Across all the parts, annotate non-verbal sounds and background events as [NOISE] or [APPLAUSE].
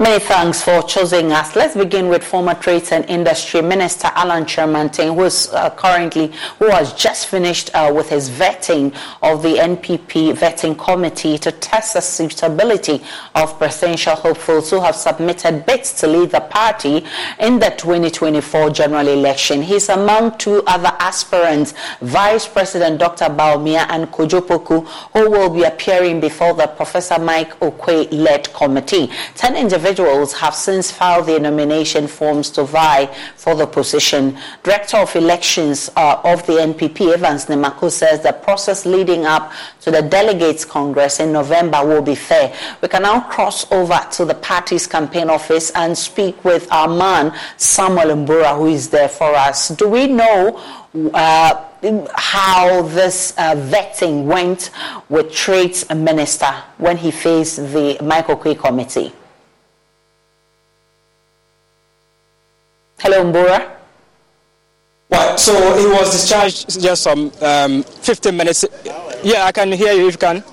Many thanks for choosing us. Let's begin with former Trade and Industry Minister Alan Kyerematen, who is uh, currently, who has just finished uh, with his vetting of the NPP vetting committee to test the suitability of presidential hopefuls who have submitted bids to lead the party in the 2024 general election. He's among two other aspirants, Vice President Dr. Bawumia and Kojo Poku, who will be appearing before the Professor Mike Oquaye-led committee. Ten individuals individuals have since filed their nomination forms to vie for the position. Director of Elections uh, of the NPP, Evans Nimako, says the process leading up to the Delegates Congress in November will be fair. We can now cross over to the party's campaign office and speak with our man, Samuel Mbura, who is there for us. Do we know uh, how this uh, vetting went with Trades Minister when he faced the Michael Oquaye Committee? Hello, Mbura. Well, so he was discharged just some um, 15 minutes. Yeah, I can hear you if you can.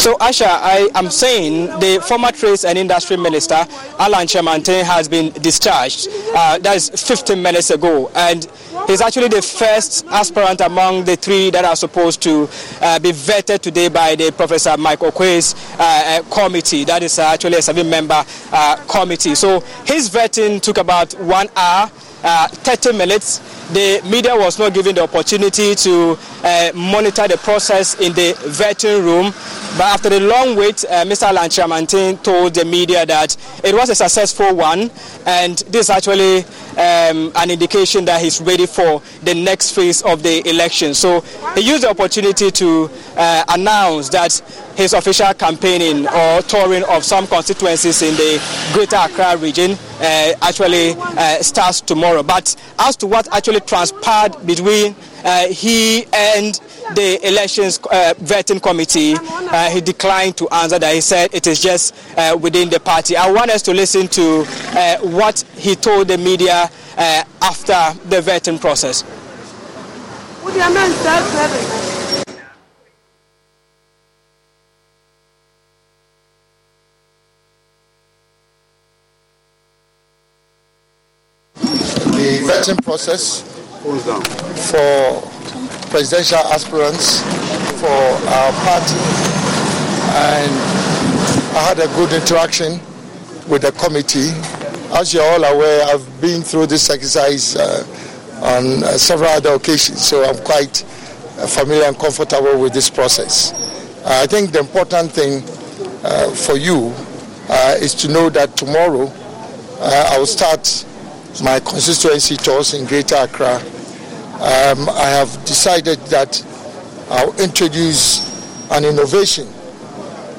So, Asha, I am saying the former Trades and Industry Minister, Alan Kyerematen, has been discharged. Uh, that is 15 minutes ago. And he's actually the first aspirant among the three that are supposed to uh, be vetted today by the Professor Mike Oquaye's uh, uh committee. That is actually a seven member uh, committee. So, his vetting took about one hour, uh, 30 minutes the media was not given the opportunity to uh, monitor the process in the vetting room. But after the long wait, uh, Mr. Kyerematen told the media that it was a successful one, and this is actually um, an indication that he's ready for the next phase of the election. So he used the opportunity to uh, announce that his official campaigning or touring of some constituencies in the Greater Accra region uh, actually uh, starts tomorrow. But as to what actually transpired between uh, he and the elections uh, vetting committee, uh, he declined to answer that. He said it is just uh, within the party. I want us to listen to uh, what he told the media uh, after the vetting process. The vetting process for presidential aspirants for our party. And I had a good interaction with the committee. As you're all aware, I've been through this exercise uh, on uh, several other occasions, so I'm quite uh, familiar and comfortable with this process. I think the important thing uh, for you uh, is to know that tomorrow uh, I will start my constituency tours in Greater Accra um, I have decided that I'll introduce an innovation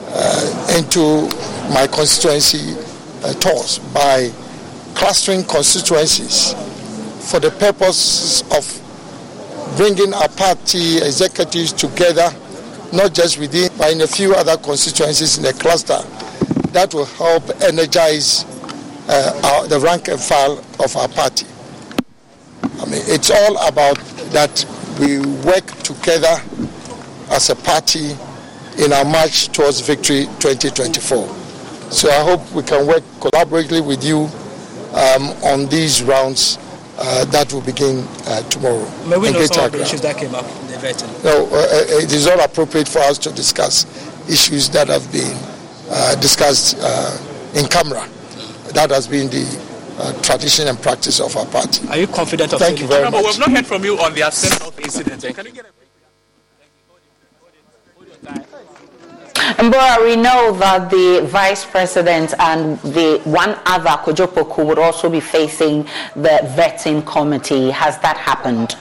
uh, into my constituency uh, tours by clustering constituencies for the purpose of bringing our party executives together, not just within, but in a few other constituencies in the cluster that will help energize uh, our, the rank and file of our party. It's all about that we work together as a party in our march towards victory 2024. So I hope we can work collaboratively with you um, on these rounds uh, that will begin uh, tomorrow. May we know some of the issues that came up in the vetting? No, uh, uh, it is not appropriate for us to discuss issues that have been uh, discussed uh, in camera. That has been the uh, tradition and practice of our party. Are you confident of Thank you very much. We've not heard from you on the Ascent Health incident. Can you get a Mbura, we know that the vice president and the one other, Kojo Poku, would also be facing the vetting committee. Has that happened?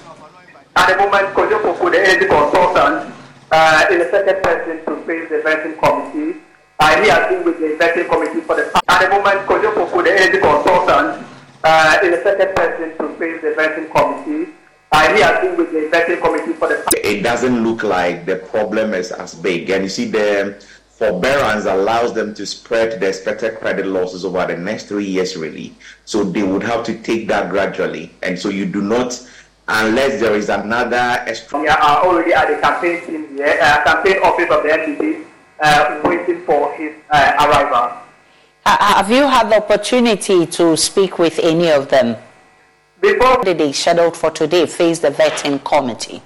At the moment, Kojo Poku, the energy consultant, uh, is the second person to face the vetting committee. Uh, he has been with the investing committee for the at the moment. Kojo Poku, the energy consultant, uh, is the second person to face the vetting committee. Uh, he has been with the vetting committee for the. It doesn't look like the problem is as big, and you see the forbearance allows them to spread the expected credit losses over the next three years, really. So they would have to take that gradually, and so you do not unless there is another extra. We are already at the campaign team here, uh, campaign office of the NPP, uh, waiting for his uh, arrival. have you had the opportunity to speak with any of them? Before the day scheduled for today face the vetting committee.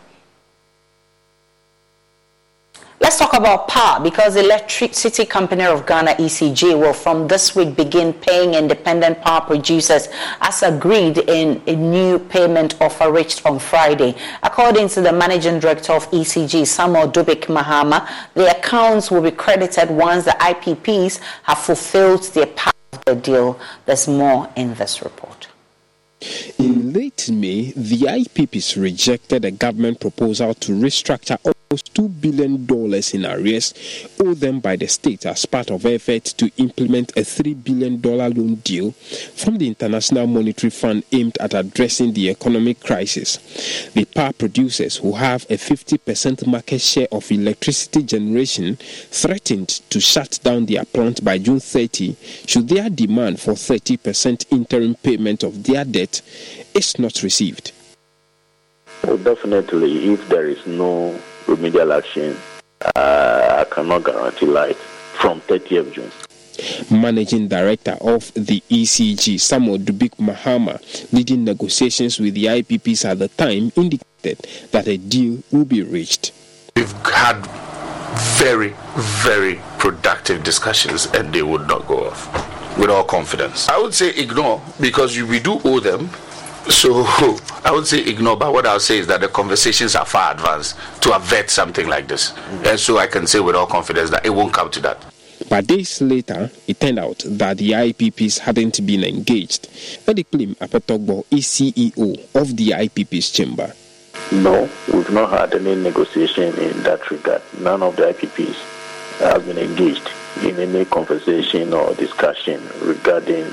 Let's talk about power because the Electricity Company of Ghana ECG will from this week begin paying independent power producers as agreed in a new payment offer reached on Friday. According to the managing director of ECG, Samuel Dubik Mahama, the accounts will be credited once the IPPs have fulfilled their part of the deal. There's more in this report. In late May, the IPPs rejected a government proposal to restructure $2 billion in arrears owed them by the state as part of efforts to implement a $3 billion loan deal from the International Monetary Fund aimed at addressing the economic crisis. The power producers, who have a 50% market share of electricity generation, threatened to shut down their plant by June 30 should their demand for 30% interim payment of their debt is not received? Well, definitely, if there is no remedial action, uh, I cannot guarantee light from 30th June. Managing Director of the ECG, Samuel Dubik Mahama, leading negotiations with the IPPs at the time, indicated that a deal will be reached. We've had very, very productive discussions and they would not go off with all confidence. I would say ignore because we do owe them. So [LAUGHS] I would say ignore, but what I'll say is that the conversations are far advanced to avert something like this. Mm-hmm. And so I can say with all confidence that it won't come to that. But days later, it turned out that the IPPs hadn't been engaged. Elikplim Apetorgbor is CEO of the IPP's chamber. No, we've not had any negotiation in that regard. None of the IPPs have been engaged in any conversation or discussion regarding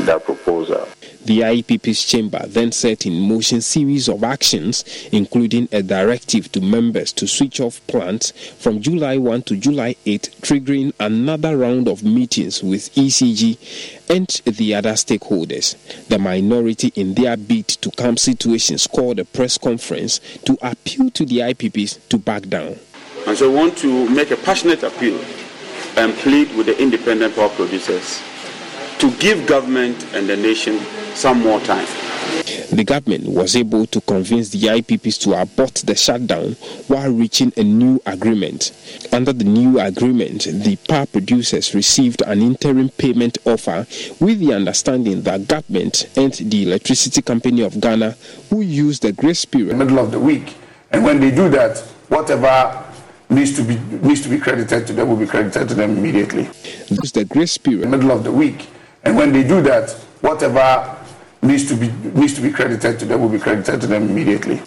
that proposal. The IPP's chamber then set in motion series of actions, including a directive to members to switch off plants from July 1 to July 8, triggering another round of meetings with ECG and the other stakeholders. The minority, in their bid to calm situations, called a press conference to appeal to the IPPs to back down. And so, I want to make a passionate appeal and plead with the independent power producers to give government and the nation some more time. The government was able to convince the IPPs to abort the shutdown while reaching a new agreement. Under the new agreement, the power producers received an interim payment offer with the understanding that government and the Electricity Company of Ghana will use the grace period. Middle of the week. And when they do that, whatever needs to be needs to be credited to them will be credited to them immediately. This is the grace period. Middle of the week, and when they do that, whatever needs to be needs to be credited to them will be credited to them immediately.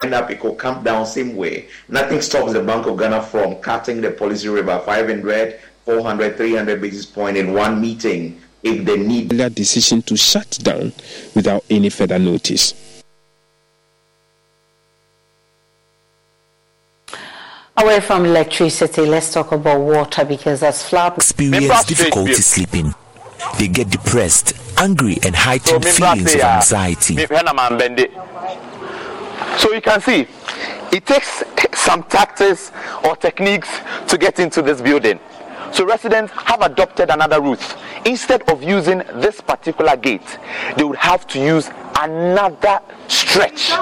Then it will come down same way. Nothing stops the Bank of Ghana from cutting the policy rate by 500, 400, 300 basis point in one meeting if they need that decision to shut down without any further notice. Away from electricity, let's talk about water because as flood experience difficulty sleeping. They get depressed, angry, and heightened feelings of anxiety. So you can see, it takes some tactics or techniques to get into this building. So residents have adopted another route. Instead of using this particular gate, they would have to use another stretch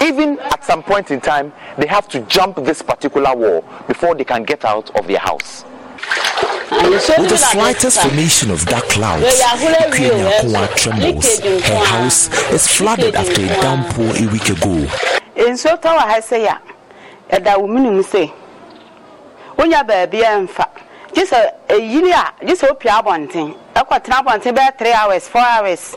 even at some point in time, they have to jump this particular wall before they can get out of their house. With the slightest formation of dark clouds, Kenya trembles. Her house is flooded after a downpour a week ago. In so tower has say ya, ɛda wo minimum say, wonya baabi ɛmfa gye sɛ ɛyiri a gye sɛ wopia abɔnten ɛkɔtena abɔnten bɛyɛ 3 hours 4 hours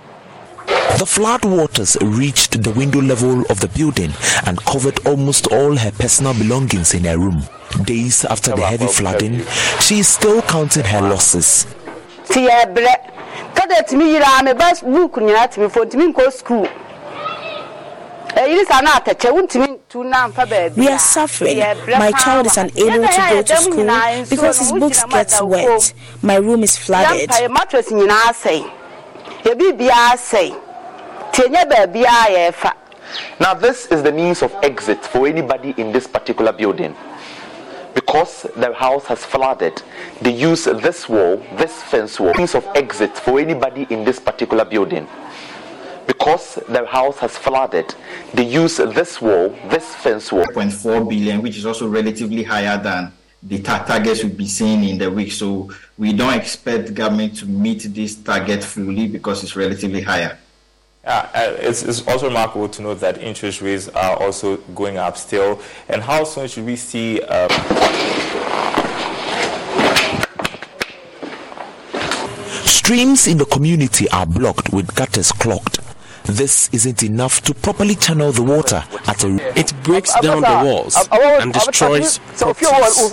The flood waters reached the window level of the building and covered almost all her personal belongings in her room. Days after the heavy flooding, she is still counting her losses. ti yɛ brɛ kada tumi yira me ba book nyinaa tumi fo ntumi nkɔ school We are suffering. My child is unable to go to school because his books get wet. My room is flooded. Now, this is the means of exit for anybody in this particular building. Because the house has flooded, they use this wall, this fence wall, means of exit for anybody in this particular building because the house has flooded, they use this wall, this fence wall. 0.4 billion, which is also relatively higher than the targets we'll be seeing in the week. So we don't expect government to meet this target fully because it's relatively higher. Uh, it's, it's, also remarkable to note that interest rates are also going up still. And how soon should we see? Uh... Streams in the community are blocked with gutters clogged. This isn't enough to properly channel the water at a It breaks down the walls and destroys properties.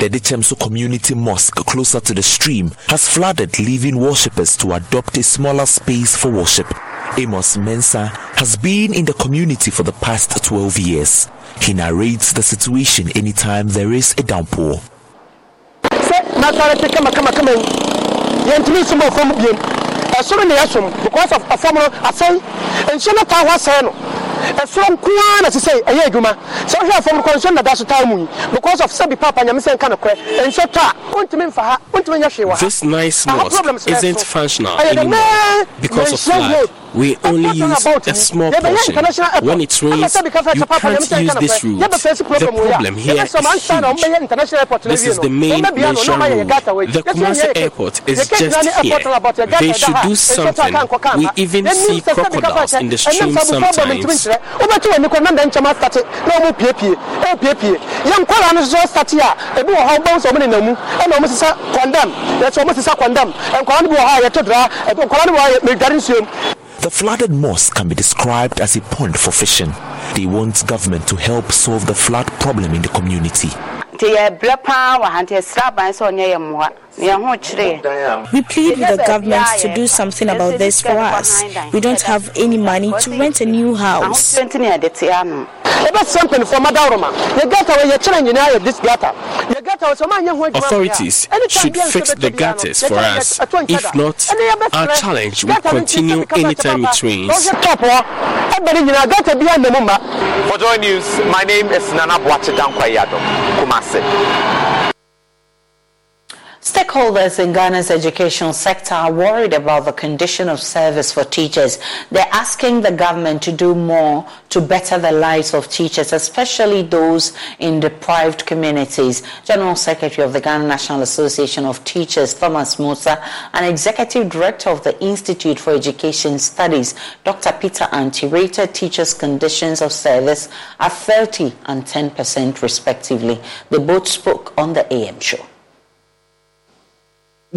The Dichemso Community Mosque closer to the stream has flooded, leaving worshippers to adopt a smaller space for worship. Amos Mensah has been in the community for the past 12 years. He narrates the situation anytime there is a downpour. because of a former asɛn nsuo no taa hɔ asɛn no. Ɛsoro nkoa na sisɛ ɛyɛ adwuma sɛ wohwɛ fam kɔ nsuo nada so taa mu yi because of sɛbi papa nyame sɛ nka nokorɛ nsuo tɔ a wontumi mfa ha wontumi nyɛ hwee wɔ ha This nice mosque isn't functional anymore because of flood. We only use a small portion. When it rains, you can't use this route. The problem here is huge. This is the main mention road. The Kumasi airport is just here. They should do something. We even see crocodiles in the stream sometimes. wobɛte w'ani kɔ na ndɛ nkyɛm astate na ɔmo piepie ɛpiepie yɛ nkwara no so state a ebi wɔ hɔ wobɛhu sɛ ɔmo nenam mu ɛna ɔmo sisa kɔndam yɛsɛ ɔmo sisa kɔndam nkwara no bi wɔ hɔ a yɛto draa nkwara no bi wɔ hɔ a medware nsuom The flooded mosque can be described as a pond for fishing. They want government to help solve the flood problem in the community. We plead with the government to do something about this for us. We don't have any money to rent a new house. Authorities should fix the gutters for us. If not, our challenge will continue anytime it rains. For Joy News, my name is Nana Boache Dankwayado, Kumasi. Stakeholders in Ghana's educational sector are worried about the condition of service for teachers. They're asking the government to do more to better the lives of teachers, especially those in deprived communities. General Secretary of the Ghana National Association of Teachers, Thomas Musa, and Executive Director of the Institute for Education Studies, Dr. Peter Anti, rated teachers' conditions of service at 30 and 10 percent respectively. They both spoke on the AM show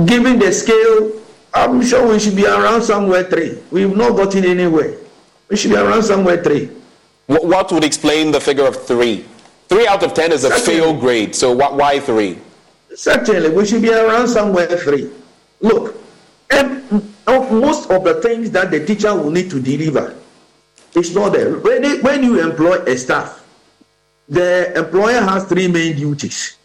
given the scale, I'm sure we should be around somewhere three. We've not gotten anywhere. We should be around somewhere three. What, what would explain the figure of three? Three out of ten is a Certainly. fail grade. So what, why three? Certainly, we should be around somewhere three. Look, most of the things that the teacher will need to deliver is not there. When, when you employ a staff, the employer has three main duties.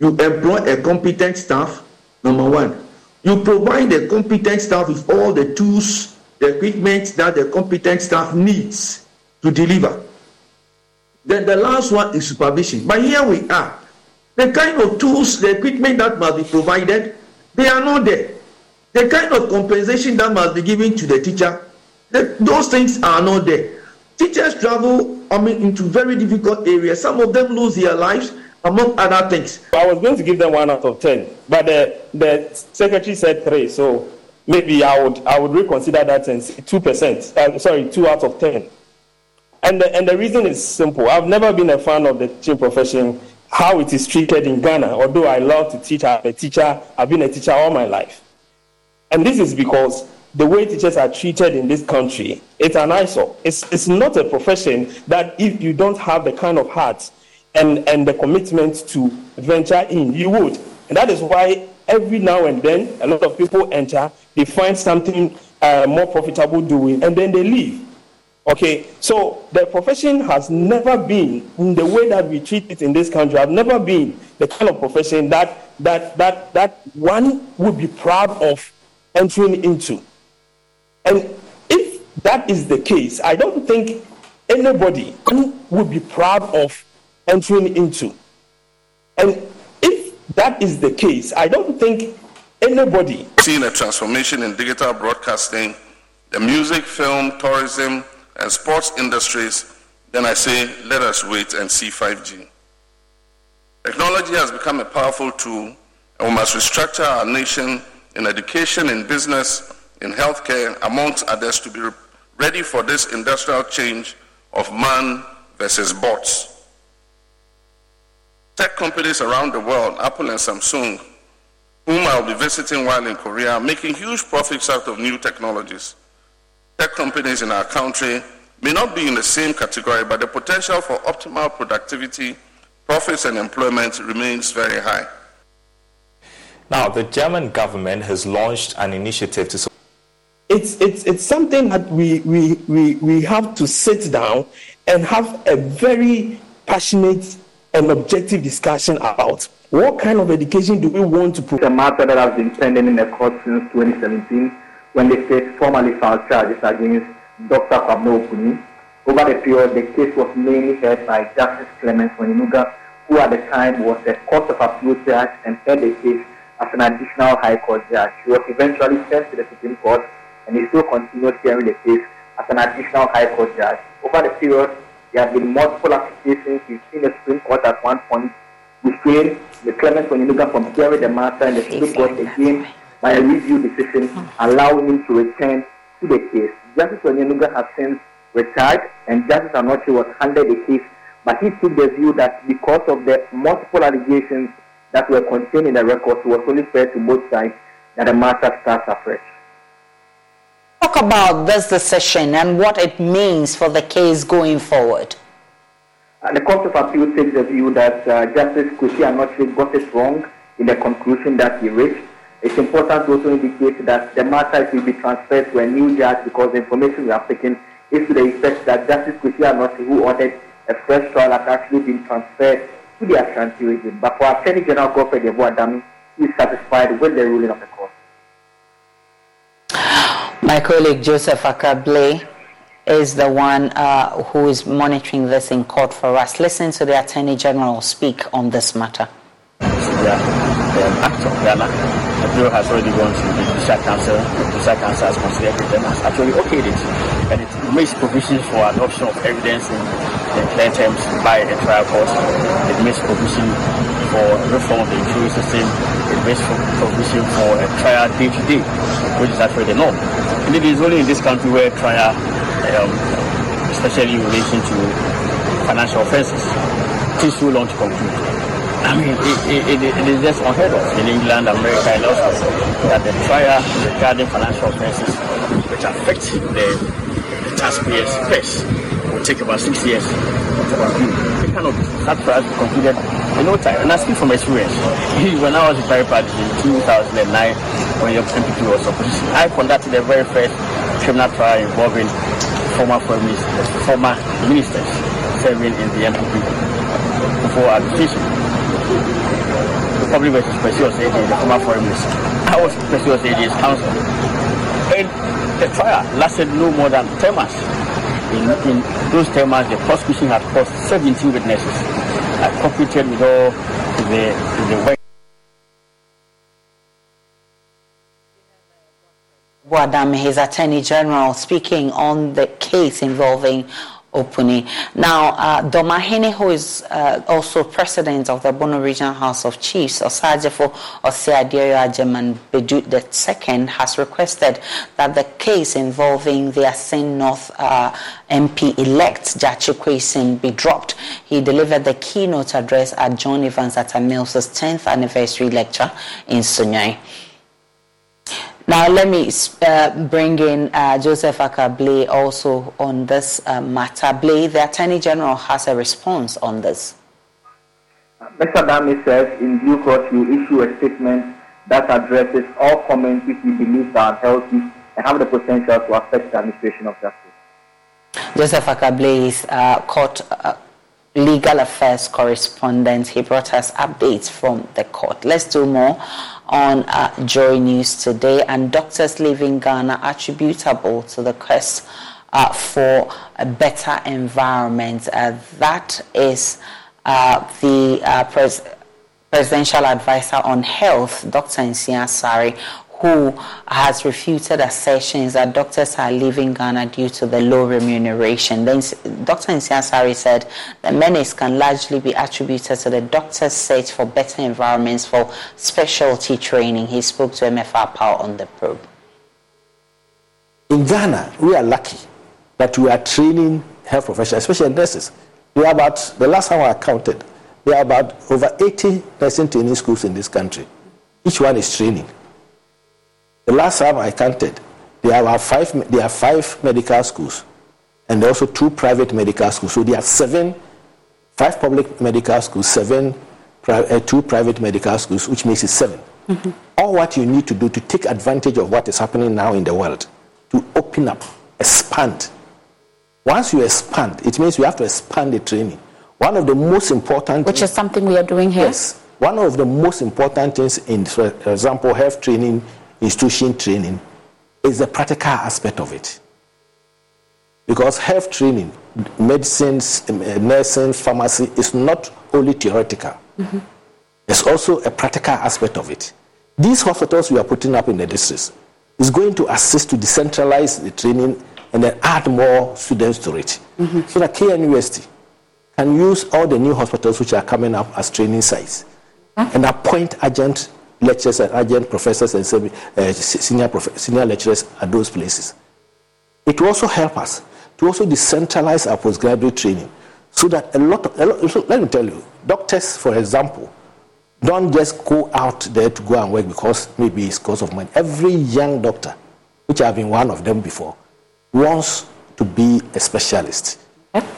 You employ a competent staff Number one, you provide the competent staff with all the tools, the equipment that the competent staff needs to deliver. Then the last one is supervision. But here we are. The kind of tools, the equipment that must be provided, they are not there. The kind of compensation that must be given to the teacher, the, those things are not there. Teachers travel I mean, into very difficult areas. Some of them lose their lives among other things. I was going to give them one out of ten, but the, the secretary said three, so maybe I would I would reconsider that and two percent. Uh, sorry, two out of ten. And the, and the reason is simple. I've never been a fan of the teaching profession, how it is treated in Ghana. Although I love to teach, I'm a teacher. I've been a teacher all my life. And this is because the way teachers are treated in this country, it's an eyesore. It's, it's not a profession that if you don't have the kind of heart and, and the commitment to venture in, you would. And that is why every now and then a lot of people enter, they find something uh, more profitable doing, and then they leave. Okay, so the profession has never been in the way that we treat it in this country. Have never been the kind of profession that that that that one would be proud of entering into. And if that is the case, I don't think anybody would be proud of entering into. And if that is the case, I don't think anybody. Seeing a transformation in digital broadcasting, the music, film, tourism, and sports industries, then I say, let us wait and see 5G. Technology has become a powerful tool, and we must restructure our nation in education, in business, in healthcare, amongst others, to be ready for this industrial change of man versus bots. Tech companies around the world, Apple and Samsung, whom I'll be visiting while in Korea, are making huge profits out of new technologies tech companies in our country may not be in the same category, but the potential for optimal productivity, profits, and employment remains very high. Now, the German government has launched an initiative to. It's, it's, it's something that we, we, we, we have to sit down and have a very passionate and objective discussion about what kind of education do we want to put. a matter that has been pending in the court since 2017 when the state formally filed charges against Dr. Pablo Opuni. Over the period, the case was mainly heard by Justice Clement Honyenuga, who at the time was a Court of Appeal judge and heard the case as an additional High Court judge. He was eventually sent to the Supreme Court and he still continued hearing the case as an additional High Court judge. Over the period, there have been multiple applications. We've seen the Supreme Court at one point restrain the Clement Honyenuga from hearing the matter and the Supreme Court again by a review decision allowing him to return to the case. Justice Honyenuga has since retired and Justice Anokye was handed the case, but he took the view that because of the multiple allegations that were contained in the records, it was only fair to both sides that the matter starts afresh. Talk about this decision and what it means for the case going forward. Uh, the Court of Appeal takes the view that uh, Justice Kwesi Anokye got it wrong in the conclusion that he reached it's important to also indicate that the matter will be transferred to a new judge because the information we have taken is to the effect that Justice Kwesi Anokye, who ordered a fresh trial, has actually been transferred to the Ashanti region. But for Attorney General Godfrey Yeboah Dame, he is satisfied with the ruling of the court. My colleague Joseph Ackah-Blay is the one uh, who is monitoring this in court for us. Listen to the Attorney General speak on this matter. Yeah, the act the has already gone to the Judicial Council. The Judicial Council has considered it and has actually okayed it. And it makes provisions for adoption of evidence in, in terms by a trial court. It makes provision for reform of the jury system. It makes provision for a trial day to day, which is actually the norm. And it is only in this country where trial, um, especially in relation to financial offences, takes so long to conclude. I mean, it, it, it is just unheard of in England, America, and elsewhere that the trial regarding financial offences which affect the, the taxpayers' purse will take about six years to. It cannot be. That trial be concluded in no time. And I speak from experience. [LAUGHS] when I was in Barry Party in 2009, when your NPP was opposition, I conducted the very first criminal trial involving former foreign ministers, former ministers serving in the NPP before arbitration. Public versus Precious AD, the former foreign minister. I was Precious AD's counsel. And the trial lasted no more than 10 months. In, in those 10 months, the prosecution had called 17 witnesses. I cooperated with all the, the. Wadam, his Attorney General, speaking on the case involving Now, uh, Dormaahene, who is uh, also president of the Bono Regional House of Chiefs, Osagyefo Oseadeeyo Agyeman Badu II, has requested that the case involving the Assin North uh, MP elect Gyakye Quayson be dropped. He delivered the keynote address at John Evans Atta Mills' 10th anniversary lecture in Sunyani. Now, let me uh, bring in uh, Joseph Ackah-Blay also on this uh, matter. Blay, the Attorney General has a response on this. Mr. Dame says, in due course, you issue a statement that addresses all comments which he believes are unhealthy and have the potential to affect the administration of justice. Joseph Ackah-Blay is uh, court uh, legal affairs correspondent. He brought us updates from the court. Let's do more on uh, Joy News today. And doctors leaving Ghana attributable to the quest uh, for a better environment. Uh, that is uh, the uh, pres- presidential advisor on health, Dr. Nsiah-Asare, who has refuted assertions that doctors are leaving Ghana due to the low remuneration. Then Dr. Nsiah-Asare said the menace can largely be attributed to the doctors' search for better environments for specialty training. He spoke to MFR Power on the probe. In Ghana, we are lucky that we are training health professionals, especially nurses. We are about, the last time I counted, there are about over 80 nursing training schools in this country. Each one is training. The last time I counted, there are five, there are five medical schools and also two private medical schools. So there are seven, five public medical schools, seven, uh, two private medical schools, which makes it 7 mm-hmm. All what you need to do to take advantage of what is happening now in the world, to open up, expand. Once you expand, it means you have to expand the training. One of the most important, which is something we are doing here. Yes, one of the most important things in, for example, health training institution training is the practical aspect of it. Because health training, medicines, nursing, pharmacy is not only theoretical. Mm-hmm. There's also a practical aspect of it. These hospitals we are putting up in the districts is going to assist to decentralize the training and then add more students to it. Mm-hmm. So that KNUST can use all the new hospitals which are coming up as training sites huh? and appoint agent lecturers and adjunct professors and uh, senior, prof- senior lecturers at those places. It will also help us to also decentralize our postgraduate training so that a lot of, a lot, let me tell you, doctors, for example, don't just go out there to go and work because maybe it's because of money. Every young doctor, which I've been one of them before, wants to be a specialist.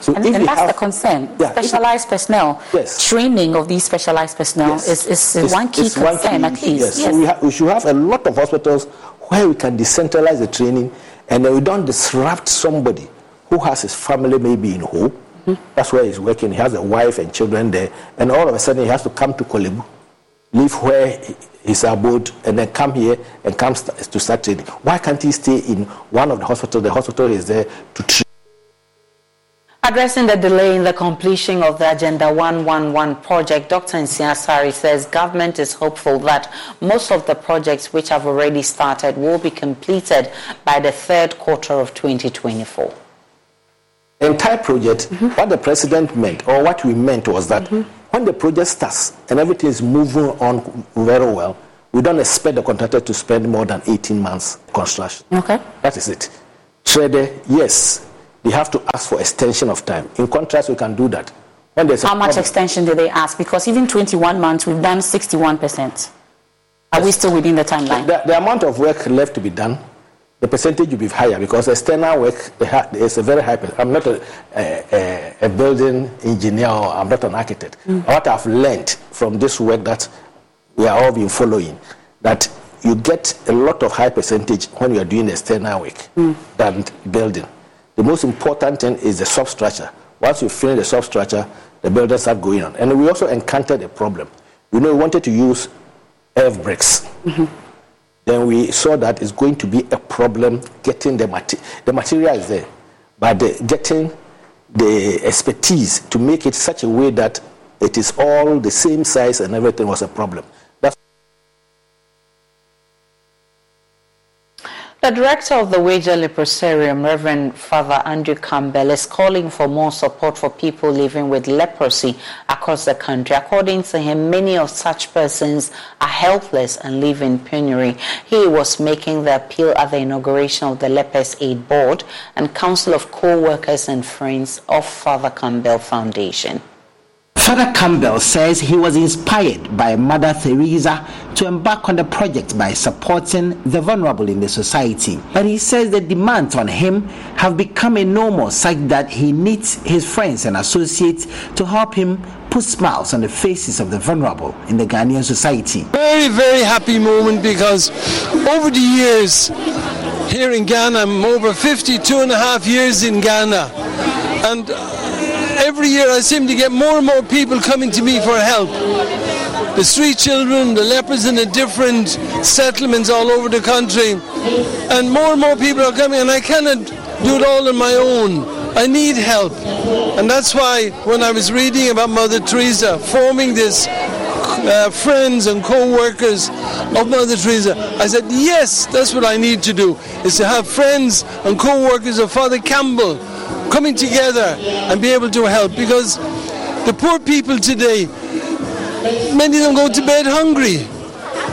So and, and that's have, the concern. Yeah, specialized personnel. Yes. Training of these specialized personnel yes. is, is one key concern, one key, at least. Yes. yes. So we, ha- we should have a lot of hospitals where we can decentralize the training and then we don't disrupt somebody who has his family maybe in Ho. Mm-hmm. That's where he's working. He has a wife and children there. And all of a sudden he has to come to Korle Bu, leave where he's abode, and then come here and come st- to start training. Why can't he stay in one of the hospitals? The hospital is there to train Addressing the delay in the completion of the Agenda 111 project, Dr. Nsiah-Asare says government is hopeful that most of the projects which have already started will be completed by the third quarter of 2024. Entire project, mm-hmm. what the president meant, or what we meant was that mm-hmm. when the project starts and everything is moving on very well, we don't expect the contractor to spend more than 18 months construction. Okay. That is it. Trader, yes, they have to ask for extension of time. In contrast, we can do that. How much problem, extension do they ask? Because even 21 months, we've done 61%. Are yes. we still within the timeline? The, the, amount of work left to be done, the percentage will be higher because external work is a very high. I'm not a, a, a building engineer or I'm not an architect. Mm. What I've learned from this work that we are all been following, that you get a lot of high percentage when you are doing external work mm. than building. The most important thing is the substructure. Once you finish the substructure, the builders start going on. And we also encountered a problem. You know, we wanted to use earth bricks. Mm-hmm. Then we saw that it's going to be a problem getting the material. The material is there, but the, getting the expertise to make it such a way that it is all the same size and everything was a problem. The director of the Weija Leprosarium, Reverend Father Andrew Campbell, is calling for more support for people living with leprosy across the country. According to him, many of such persons are helpless and live in penury. He was making the appeal at the inauguration of the Lepers Aid Board and Council of Co-workers and Friends of Father Campbell Foundation. Father Campbell says he was inspired by Mother Teresa to embark on the project by supporting the vulnerable in the society. But he says the demands on him have become enormous, such that he needs his friends and associates to help him put smiles on the faces of the vulnerable in the Ghanaian society. Very, very happy moment because over the years here in Ghana, I'm over 52 and a half years in Ghana. And every year I seem to get more and more people coming to me for help. The street children, the lepers in the different settlements all over the country, and more and more people are coming, and I cannot do it all on my own. I need help. And that's why when I was reading about Mother Teresa forming this uh, friends and co-workers of Mother Teresa. I said, yes, that's what I need to do, is to have friends and co-workers of Father Campbell coming together and be able to help because the poor people today, many of them go to bed hungry.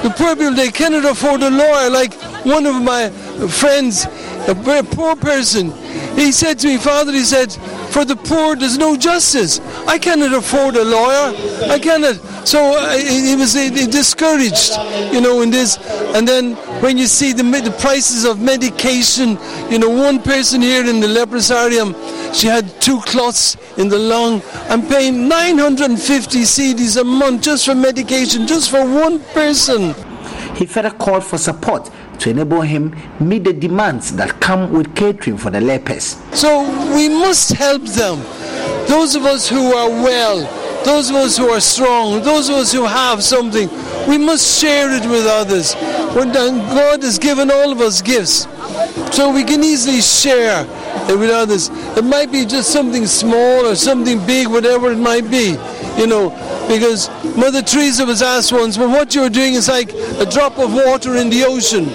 The poor people, they cannot afford a lawyer. Like one of my friends, a very poor person, he said to me, Father, he said, for the poor, there's no justice. I cannot afford a lawyer. I cannot. So he was uh, discouraged, you know, in this. And then when you see the, the prices of medication, you know, one person here in the leprosarium, she had two clots in the lung. I'm paying 950 cedis a month just for medication, just for one person. He further called for support to enable him meet the demands that come with catering for the lepers. So we must help them. Those of us who are well, those of us who are strong, those of us who have something, we must share it with others. When God has given all of us gifts, so we can easily share it with others. It might be just something small or something big, whatever it might be, you know, because Mother Teresa was asked once, well, what you're doing is like a drop of water in the ocean.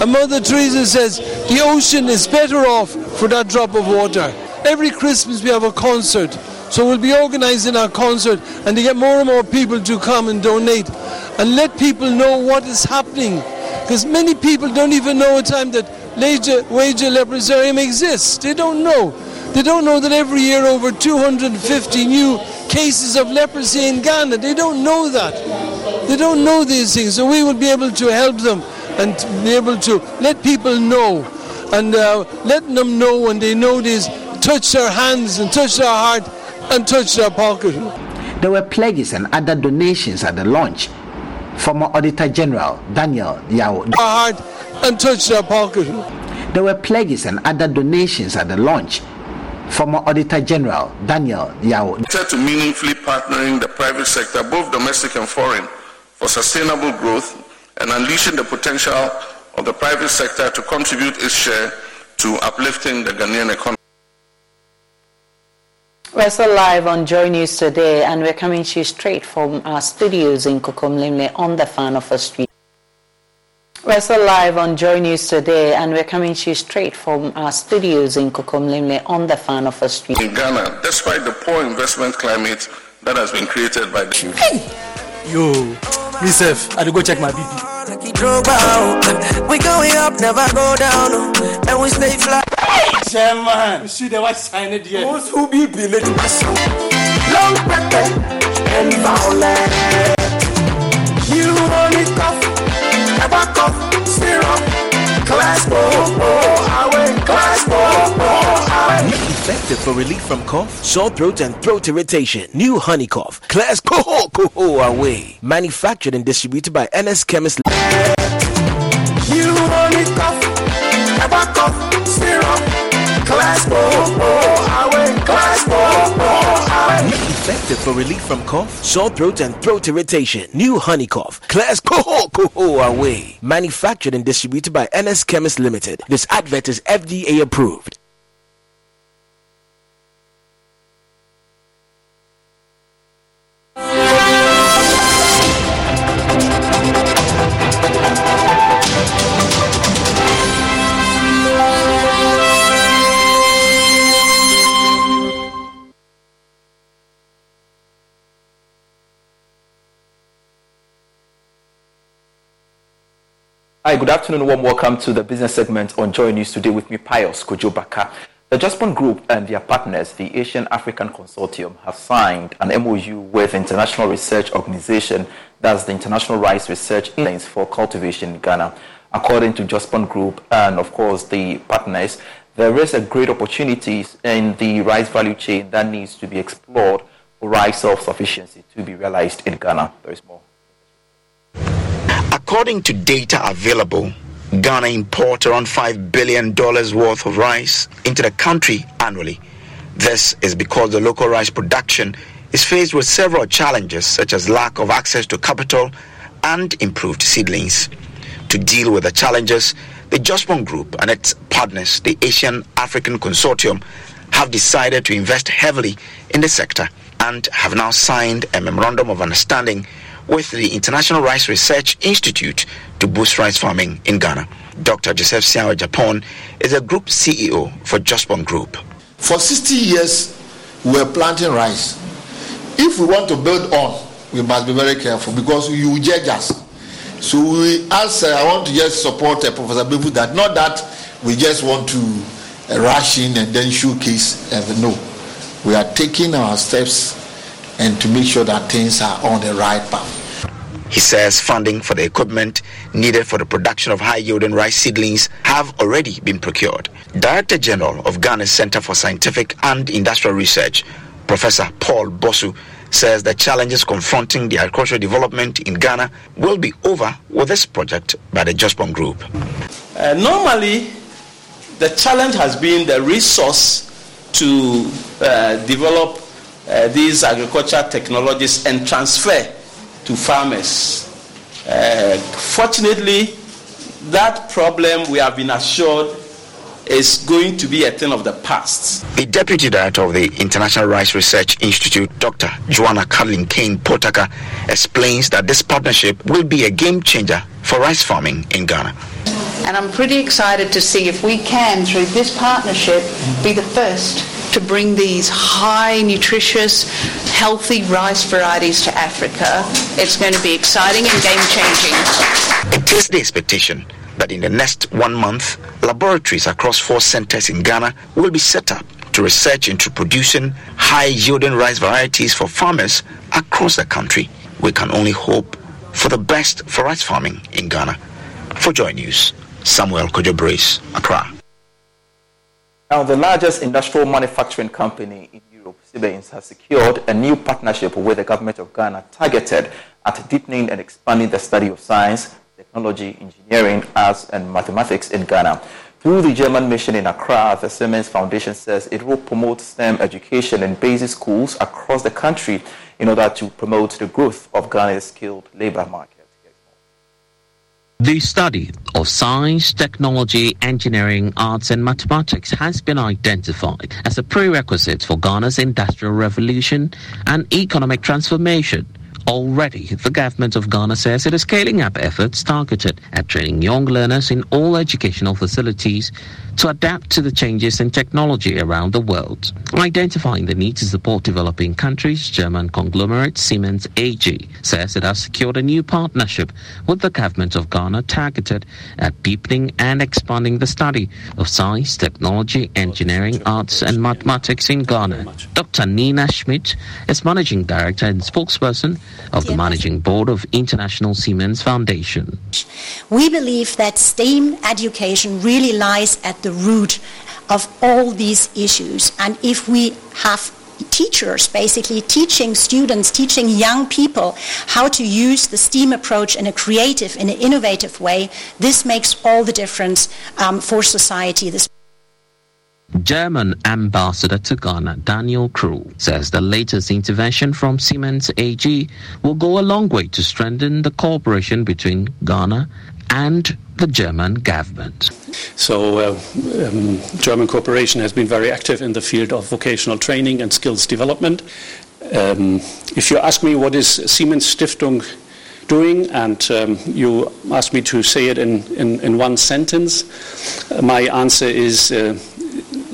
And Mother Teresa says the ocean is better off for that drop of water. Every Christmas we have a concert. So we'll be organising our concert and to get more and more people to come and donate and let people know what is happening. Because many people don't even know a time that Weija Leprosarium exists. They don't know. They don't know that every year over 250 new cases of leprosy in Ghana. They don't know that. They don't know these things. So we will be able to help them and be able to let people know and uh, let them know when they know this, touch their hands and touch their heart and touch their pocket. There were pledges and other donations at the launch. Former Auditor General Daniel Yao. Heart and touch their pocket. There were pledges and other donations at the launch. Former Auditor General Daniel Yao. To meaningfully partnering the private sector, both domestic and foreign, for sustainable growth and unleashing the potential of the private sector to contribute its share to uplifting the Ghanaian economy. We're still live on Joy News today, and we're coming to you straight from our studios in Kokomlemle on the Fanofa Street. We're still live on Joy News today, and we're coming to you straight from our studios in Kokomlemle on the Fanofa Street. In Ghana, despite the poor investment climate that has been created by the. Hey! Yo, myself, I had to go check my BP. We going up, never go down, oh. and we stay fly. Chairman, you see the white sign it here. Most who be believe Long pepper and violent. You only cough, never cough, syrup. Class class Effective for relief from cough, sore throat, and throat irritation. New Honey Cough. Class Coho Coho away. Manufactured and distributed by NS Chemist. New Honey Cough, never cough, syrup. Class away, class. Effective for relief from cough, sore throat, and throat irritation. New Honey Cough. Class Coho [LAUGHS] Coho away. Manufactured and distributed by NS Chemist Limited. This advert is FDA approved. Hi, good afternoon. Warm welcome to the business segment on Joy News today with me, Pius Kojo Baka. The Jospong Group and their partners, the Asian African Consortium, have signed an MOU with International Research Organization, that's the International Rice Research Index for Cultivation in Ghana. According to Jospong Group and, of course, the partners, there is a great opportunity in the rice value chain that needs to be explored for rice self-sufficiency to be realized in Ghana. There is more. According to data available, Ghana imports around $5 billion worth of rice into the country annually. This is because the local rice production is faced with several challenges such as lack of access to capital and improved seedlings. To deal with the challenges, the Jospong Group and its partners, the Asian African Consortium, have decided to invest heavily in the sector and have now signed a memorandum of understanding with the International Rice Research Institute to boost rice farming in Ghana. Dr. Joseph Siaw Agyepong is a group CEO for Jospong Group. For 60 years, we were planting rice. If we want to build on, we must be very careful because you judge us. So we ask, uh, I want to just support uh, Professor Bebu that not that we just want to uh, rush in and then showcase. Uh, no, we are taking our steps and to make sure that things are on the right path. He says funding for the equipment needed for the production of high yielding rice seedlings have already been procured. Director General of Ghana's Center for Scientific and Industrial Research, Professor Paul Bosu, says the challenges confronting the agricultural development in Ghana will be over with this project by the Jospong Group. Uh, normally, the challenge has been the resource to uh, develop uh, these agricultural technologies and transfer to farmers. Uh, fortunately, that problem we have been assured is going to be a thing of the past. The deputy director of the International Rice Research Institute, Dr. Joanna Carlin Kane Potaka, explains that this partnership will be a game changer for rice farming in Ghana. And I'm pretty excited to see if we can, through this partnership, be the first to bring these high nutritious, healthy rice varieties to Africa. It's going to be exciting and game changing. It is the expectation that in the next one month, laboratories across four centers in Ghana will be set up to research into producing high yielding rice varieties for farmers across the country. We can only hope for the best for rice farming in Ghana. For Joy News, Samuel Kojo Brace, Accra. Now, the largest industrial manufacturing company in Europe, Siemens, has secured a new partnership with the government of Ghana targeted at deepening and expanding the study of science, technology, engineering, arts, and mathematics in Ghana. Through the German mission in Accra, the Siemens Foundation says it will promote STEM education in basic schools across the country in order to promote the growth of Ghana's skilled labor market. The study of science, technology, engineering, arts, and mathematics has been identified as a prerequisite for Ghana's industrial revolution and economic transformation. Already, the government of Ghana says it is scaling up efforts targeted at training young learners in all educational facilities to adapt to the changes in technology around the world. Identifying the need to support developing countries, German conglomerate Siemens AG says it has secured a new partnership with the government of Ghana targeted at deepening and expanding the study of science, technology, engineering, arts, and mathematics in Ghana. Dr. Nina Schmidt is managing director and spokesperson of the managing board of International Siemens Foundation. We believe that STEAM education really lies at the root of all these issues. And if we have teachers basically teaching students, teaching young people how to use the STEAM approach in a creative, in an innovative way, this makes all the difference um, for society. This German ambassador to Ghana, Daniel Krull, says the latest intervention from Siemens AG will go a long way to strengthen the cooperation between Ghana and the German government. So, uh, um, German cooperation has been very active in the field of vocational training and skills development. Um, if you ask me what is Siemens Stiftung doing, and um, you ask me to say it in, in, in one sentence, uh, my answer is uh,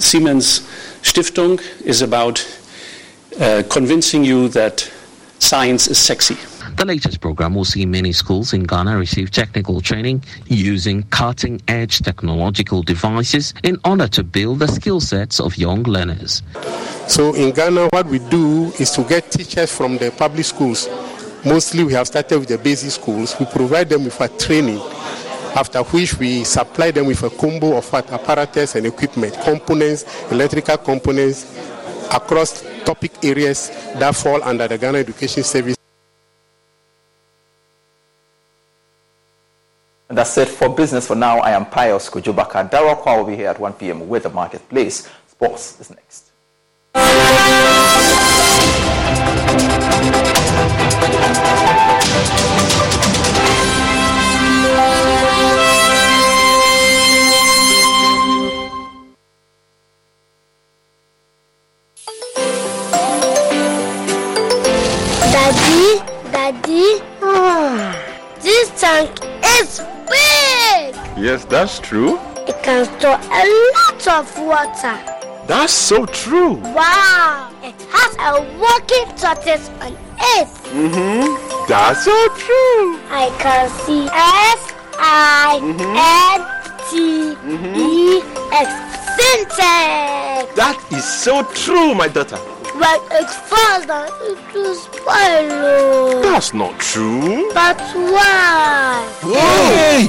Siemens Stiftung is about uh, convincing you that science is sexy. The latest program will see many schools in Ghana receive technical training using cutting edge technological devices in order to build the skill sets of young learners. So in Ghana, what we do is to get teachers from the public schools. Mostly we have started with the basic schools. We provide them with a training, after which we supply them with a combo of apparatus and equipment, components, electrical components across topic areas that fall under the Ghana Education Service. And that's it for business for now. I am Pius Kujubaka. Darrell will be here at 1 p.m. with the marketplace. Sports is next. Daddy, Daddy, this tank is big. Yes, that's true. It can store a lot of water. That's so true. Wow! It has a working tortoise on it. Mm-hmm. That's so true. I can see S I N T E X Sintex. That is so true, my daughter. But it's faster. It will spoil. That's not true. But why? Hey!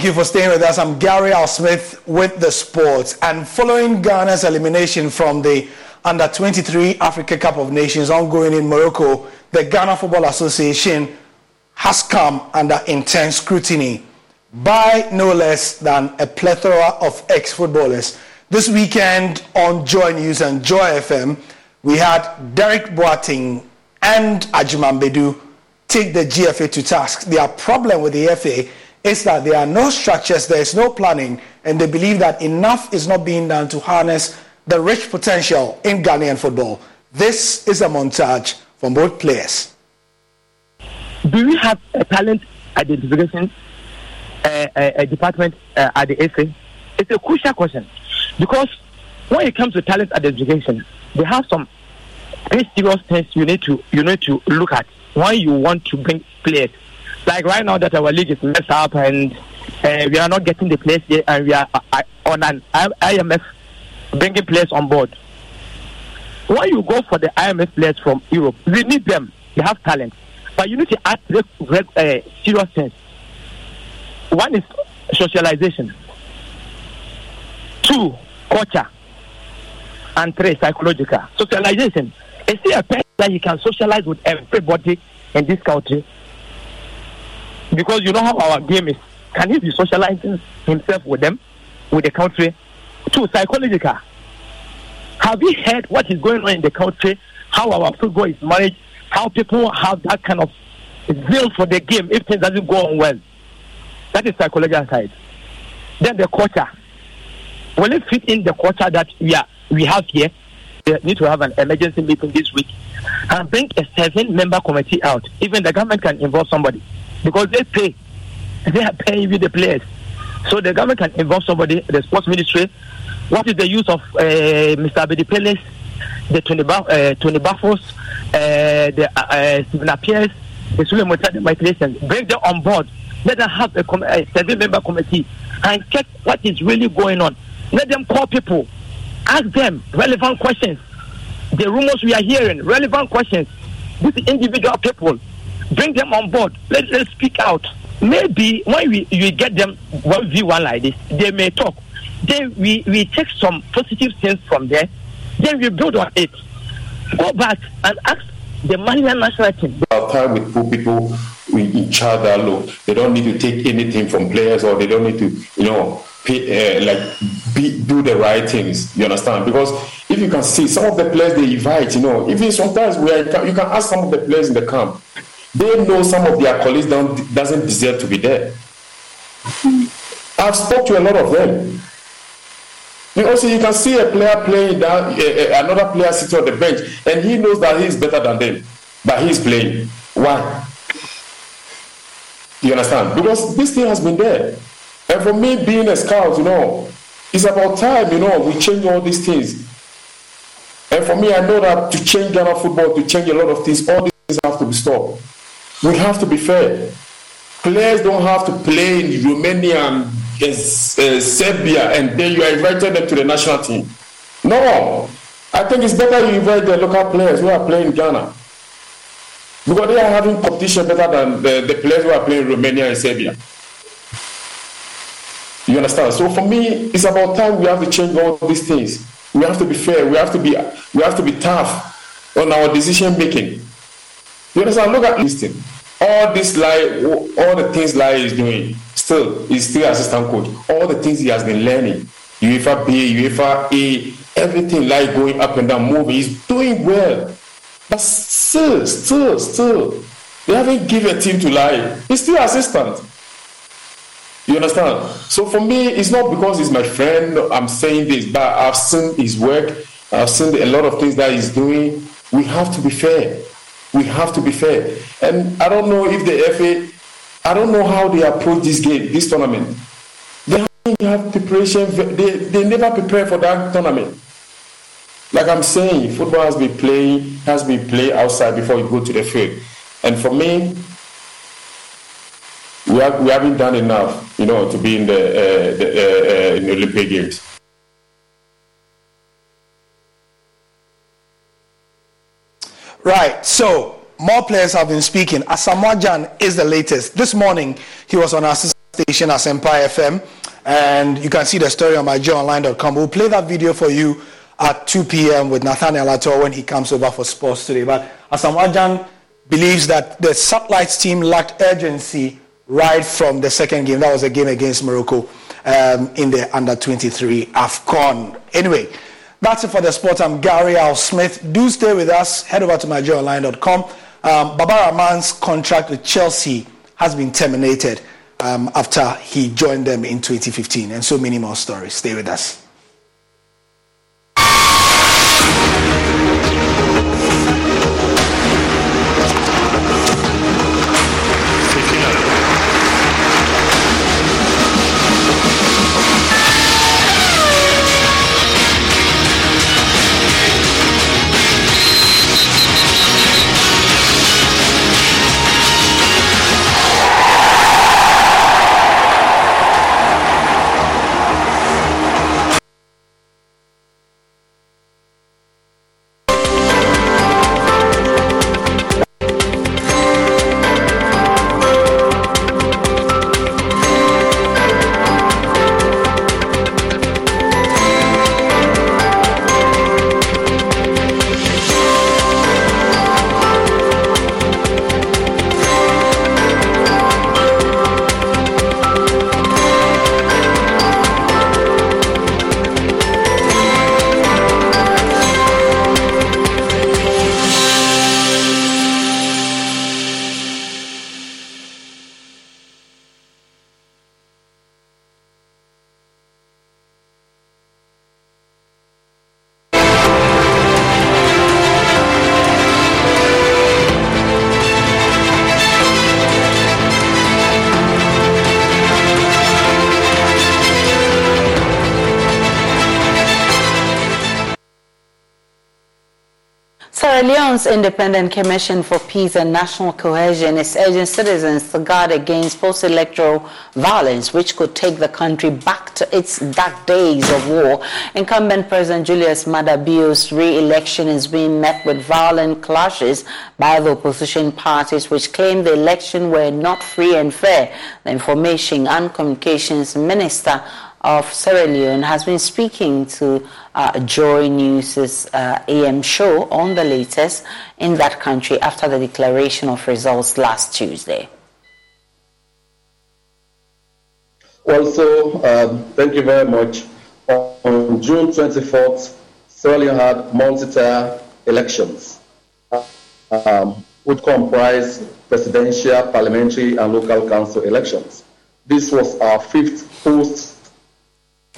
Thank you for staying with us. I'm Gary Al-Smith with the sports. And following Ghana's elimination from the Under 23 Africa Cup of Nations ongoing in Morocco, the Ghana Football Association has come under intense scrutiny by no less than a plethora of ex footballers. This weekend on Joy News and Joy FM, we had Derek Boateng and Agyemang Badu take the GFA to task. Their problem with the FA is that there are no structures, there is no planning, and they believe that enough is not being done to harness the rich potential in Ghanaian football. This is a montage from both players. Do we have a talent identification uh, a, a department uh, at the FA? It's a crucial question because when it comes to talent identification, they have some very serious things you need to you need to look at when you want to bring players like right now that our league is messed up and uh, we are not getting the players yet, and we are uh, on an IMF bringing players on board. Why you go for the IMF players from Europe, we need them. They have talent, but you need to add uh, serious things. One is socialization. Two, culture. And three, psychological. Socialization. Is there a person that you can socialize with everybody in this country? Because you know how our game is. Can he be socializing himself with them, with the country? Two, psychological. Have you heard what is going on in the country? How our football is managed? how people have that kind of zeal for the game if things doesn't go on well. That is psychological side. Then the culture. Will it fit in the culture that we are we have here? We need to have an emergency meeting this week and bring a seven member committee out. Even the government can involve somebody because they pay. They are paying with the players. So the government can involve somebody, the sports ministry. What is the use of uh, Mr. Abedi Peles, the Tony, ba- uh, Tony Baffoes, uh, the uh, uh, Stephen Appiahs, the Suleiman Migration? Bring them on board. Let them have a, com- a seven member committee and check what is really going on. Let them call people, ask them relevant questions. The rumors we are hearing, relevant questions. These individual people, bring them on board. Let them speak out. Maybe when we you get them one v one like this, they may talk. Then we, we take some positive things from there. Then we build on it. Go back and ask the Malian national team. Our time with poor people in charge that look, they don't need to take anything from players or they don't need to, you know, pay, uh, like be, do the right things. You understand? Because if you can see some of the players they invite, you know, even sometimes you can, you can ask some of the players in the camp, they know some of their colleagues don't doesn't deserve to be there. I've spoke to a lot of them. You also so you can see a player playing down, uh, another player sitting on the bench, and he knows that he's better than them, but he's playing. Why? You understand? Because this thing has been there. And for me, being a scout, you know, it's about time, you know, we change all these things. And for me, I know that to change Ghana football, to change a lot of things, all these things have to be stopped. We have to be fair. Players don't have to play in Romania and uh, Serbia and then you are invited them to the national team. No. I think it's better you invite the local players who are playing in Ghana. Because they are having competition better than the, the players who are playing in Romania and Serbia. You understand? So for me, it's about time we have to change all these things. We have to be fair. We have to be we have to be tough on our decision making. You understand? Look at this thing. All this lie, all the things lie is doing, still, he's still assistant coach. All the things he has been learning, UEFA B, UEFA A, everything like going up and down, moving, he's doing well. But still, still, still, they haven't given a team to lie. He's still assistant. You understand? So for me, it's not because he's my friend, I'm saying this, but I've seen his work, I've seen a lot of things that he's doing. We have to be fair. We have to be fair. And I don't know if the FA, I don't know how they approach this game, this tournament. They have preparation, they, they never prepare for that tournament. Like I'm saying, football has been playing, has been played outside before you go to the field. And for me, we, have, we haven't done enough, you know, to be in the, uh, the, uh, uh, in the Olympic Games. Right. So more players have been speaking. Asamoah Gyan is the latest. This morning he was on our station Asempa FM, and you can see the story on myjoyonline.com. We'll play that video for you at 2 p.m. with Nathaniel Ato when he comes over for sports today. But Asamoah Gyan believes that the satellites team lacked urgency right from the second game. That was a game against Morocco um, in the under 23 AFCON. Anyway. That's it for the sport. I'm Gary Al-Smith. Do stay with us. Head over to myjoyonline.com. Um, Baba Rahman's contract with Chelsea has been terminated um, after he joined them in 2015, and so many more stories. Stay with us. Independent Commission for Peace and National Cohesion is urging citizens to guard against post-electoral violence, which could take the country back to its dark days of war. Incumbent President Julius Maada Bio's re-election is being met with violent clashes by the opposition parties, which claim the election were not free and fair. The Information and Communications Minister of Sierra Leone has been speaking to uh, Joy News' uh, AM show on the latest in that country after the declaration of results last Tuesday. Also, um, thank you very much. On June 24th, Sierra Leone had multi-tier elections, um, which comprise presidential, parliamentary, and local council elections. This was our fifth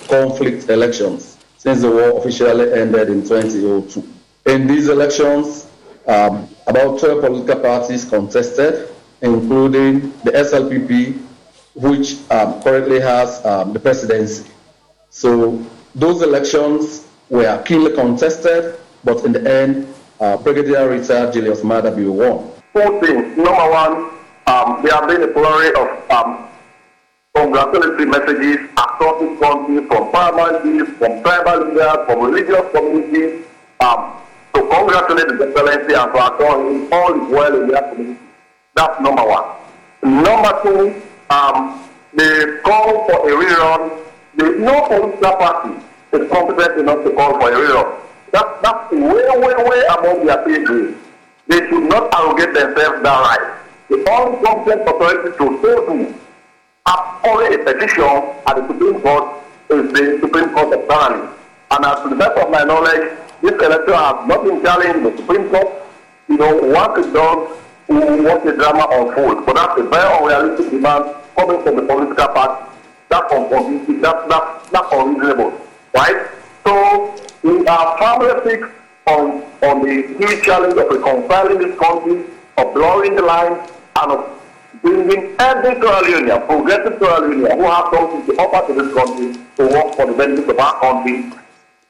post-conflict elections since the war officially ended in 2002. In these elections, um, about 12 political parties contested, including the SLPP, which um, currently has um, the presidency. So those elections were keenly contested, but in the end, uh, Brigadier Richard Julius Maada Bio won. Four things. Number one, um, there have been a flurry of um, congratulatory messages across this from paramount from tribal leaders, from religious communities, um, to congratulate the excellency and to assure him all is well in their community. That's number one. Number two, um, the call for a rerun, there no political party is competent enough to call for a rerun. That, that's way, way, way above their pay grade. They should not arrogate themselves that right. The only competent authority to so do have only a petition at the Supreme Court is the Supreme Court of Ghana. And as to the best of my knowledge, this election has not been challenged in the Supreme Court. You know, once it does, we will watch the drama unfold. But that's a very unrealistic demand coming from the political party. That's unconvincing. That's, that's, that's unreasonable. Right? So we are firmly fixed on, on the huge challenge of reconciling this country, of blurring the lines, and of bringing every Sierra Leonean, progressive Leonean who have something to offer to this country to work for the benefit of our country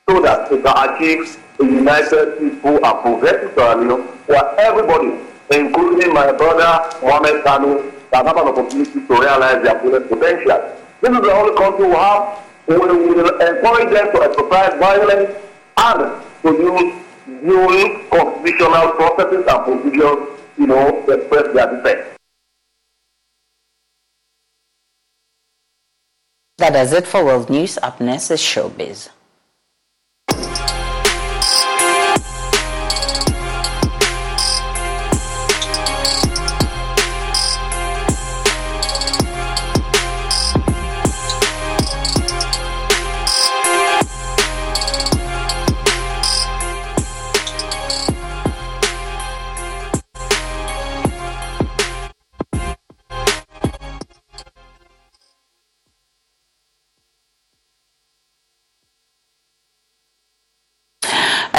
so that we can achieve a united, peaceful, and progressive Leone where everybody, including my brother Mohamed Kanu, can have an opportunity to realize their fullest potential. This is the only country we have. We will encourage them to exercise violence and to use new constitutional processes and procedures, you know, to express their dissent. That does it for World News. Up next is Showbiz.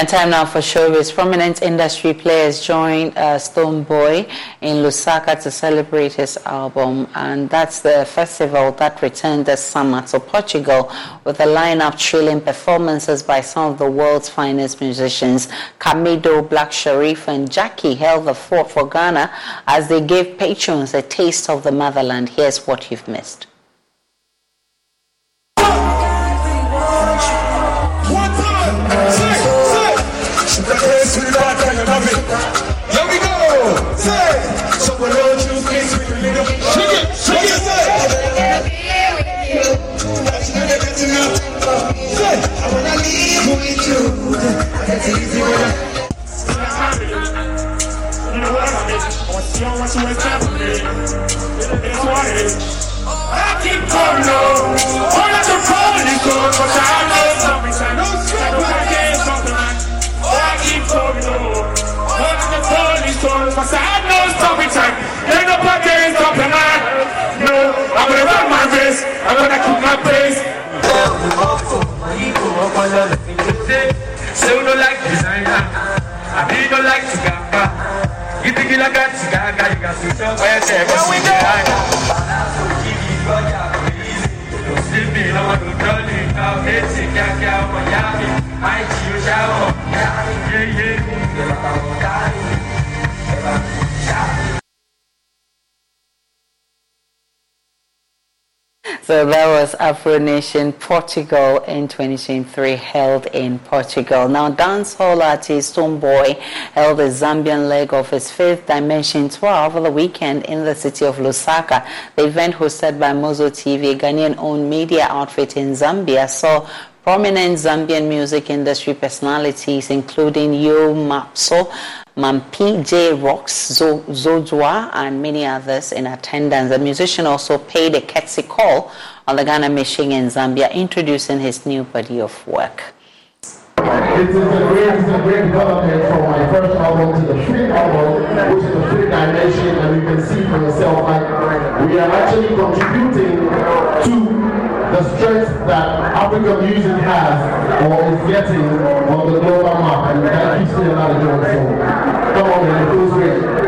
And time now for showbiz. Prominent industry players joined uh, Stonebwoy in Lusaka to celebrate his album. And that's the festival that returned this summer to Portugal with a lineup thrilling performances by some of the world's finest musicians. Kamido, Black Sherif, and Jackie held the fort for Ghana as they gave patrons a taste of the motherland. Here's what you've missed. As family. It's what it is. I keep calling. All I can call is good, but I know something. I know something. I calling know something. Ain't no pocket stopping man. No, I'm gonna my. I'm gonna keep my pace. You don't like designer. I don't like Gaga. You think you like that? Gaga, you got to you're I'm going to tell you. I'm going to. I see you to. So that was Afro Nation Portugal in 2023 held in Portugal. Now dancehall artist Stonebwoy held the Zambian leg of his fifth dimension tour over the weekend in the city of Lusaka. The event hosted by Mozo TV, a Ghanaian owned media outfit in Zambia, saw prominent Zambian music industry personalities including Yo Mapso, Mampi J Rocks, Zojwa, and many others in attendance. The musician also paid a courtesy call on the Ghana Mission in Zambia, introducing his new body of work. It is a great, it's a great development from my first album to the free album, which is the free dimension, and you can see for yourself, like, we are actually contributing to the strength that African music has or is getting on the global map, and that keeps me a lot of joy. So, come on, man, it feels.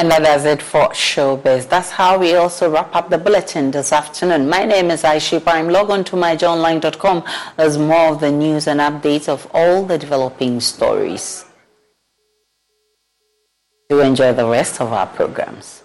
And that is it for Showbiz. That's how we also wrap up the bulletin this afternoon. My name is Aishipa. I'm log on to myjoyonline.com. There's more of the news and updates of all the developing stories. Do enjoy the rest of our programs.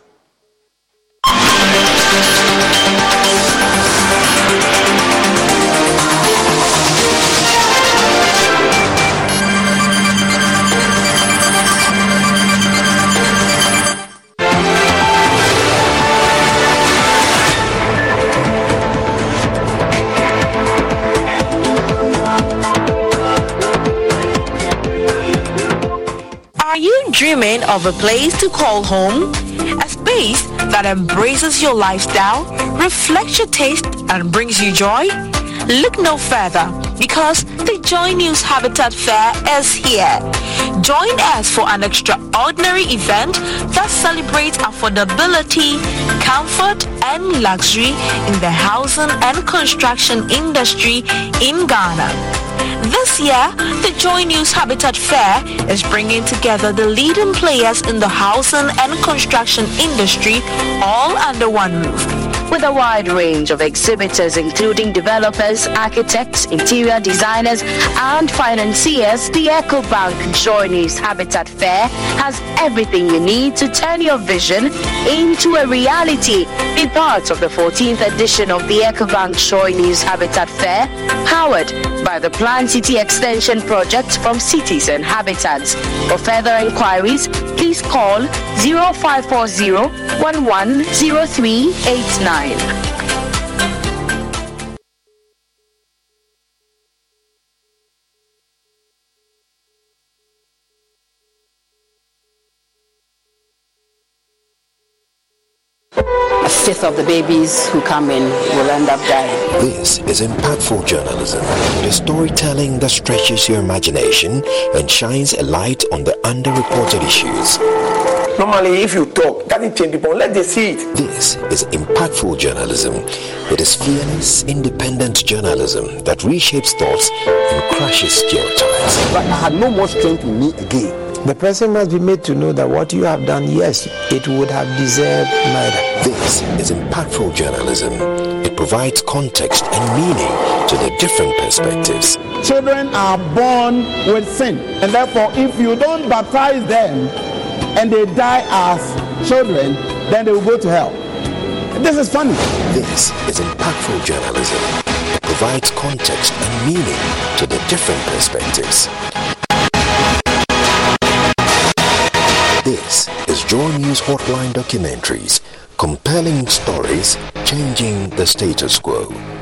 Are you dreaming of a place to call home? A space that embraces your lifestyle, reflects your taste, and brings you joy? Look no further because the Joy News Habitat Fair is here. Join us for an extraordinary event that celebrates affordability, comfort, and luxury in the housing and construction industry in Ghana. This year, the Joy News Habitat Fair is bringing together the leading players in the housing and construction industry all under one roof. With a wide range of exhibitors including developers, architects, interior designers, and financiers, the EcoBank Joy News Habitat Fair has everything you need to turn your vision into a reality. Be part of the 14th edition of the EcoBank Joy News Habitat Fair, powered by the Plan City Extension Project from Cities and Habitats. For further inquiries, please call 0540 110389. Fifth of the babies who come in will end up dying. This is impactful journalism, the storytelling that stretches your imagination and shines a light on the underreported issues. Normally, if you talk, doesn't change people. Let them see it. This is impactful journalism. It is fearless, independent journalism that reshapes thoughts and crushes stereotypes. But I had no more strength in me again. The person must be made to know that what you have done, yes, it would have deserved murder. This is impactful journalism. It provides context and meaning to the different perspectives. Children are born with sin, and therefore, if you don't baptize them and they die as children, then they will go to hell. This is funny. This is impactful journalism. It provides context and meaning to the different perspectives. This is Joy News Hotline Documentaries, compelling stories changing the status quo.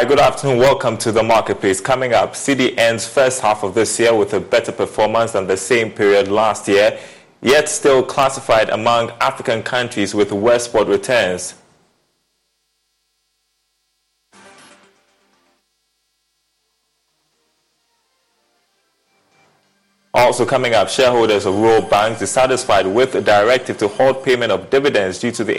Hi, good afternoon. Welcome to the marketplace. Coming up, cedi ends first half of this year with a better performance than the same period last year, yet still classified among African countries with export returns. Also coming up, shareholders of Royal Banks dissatisfied with the directive to halt payment of dividends due to the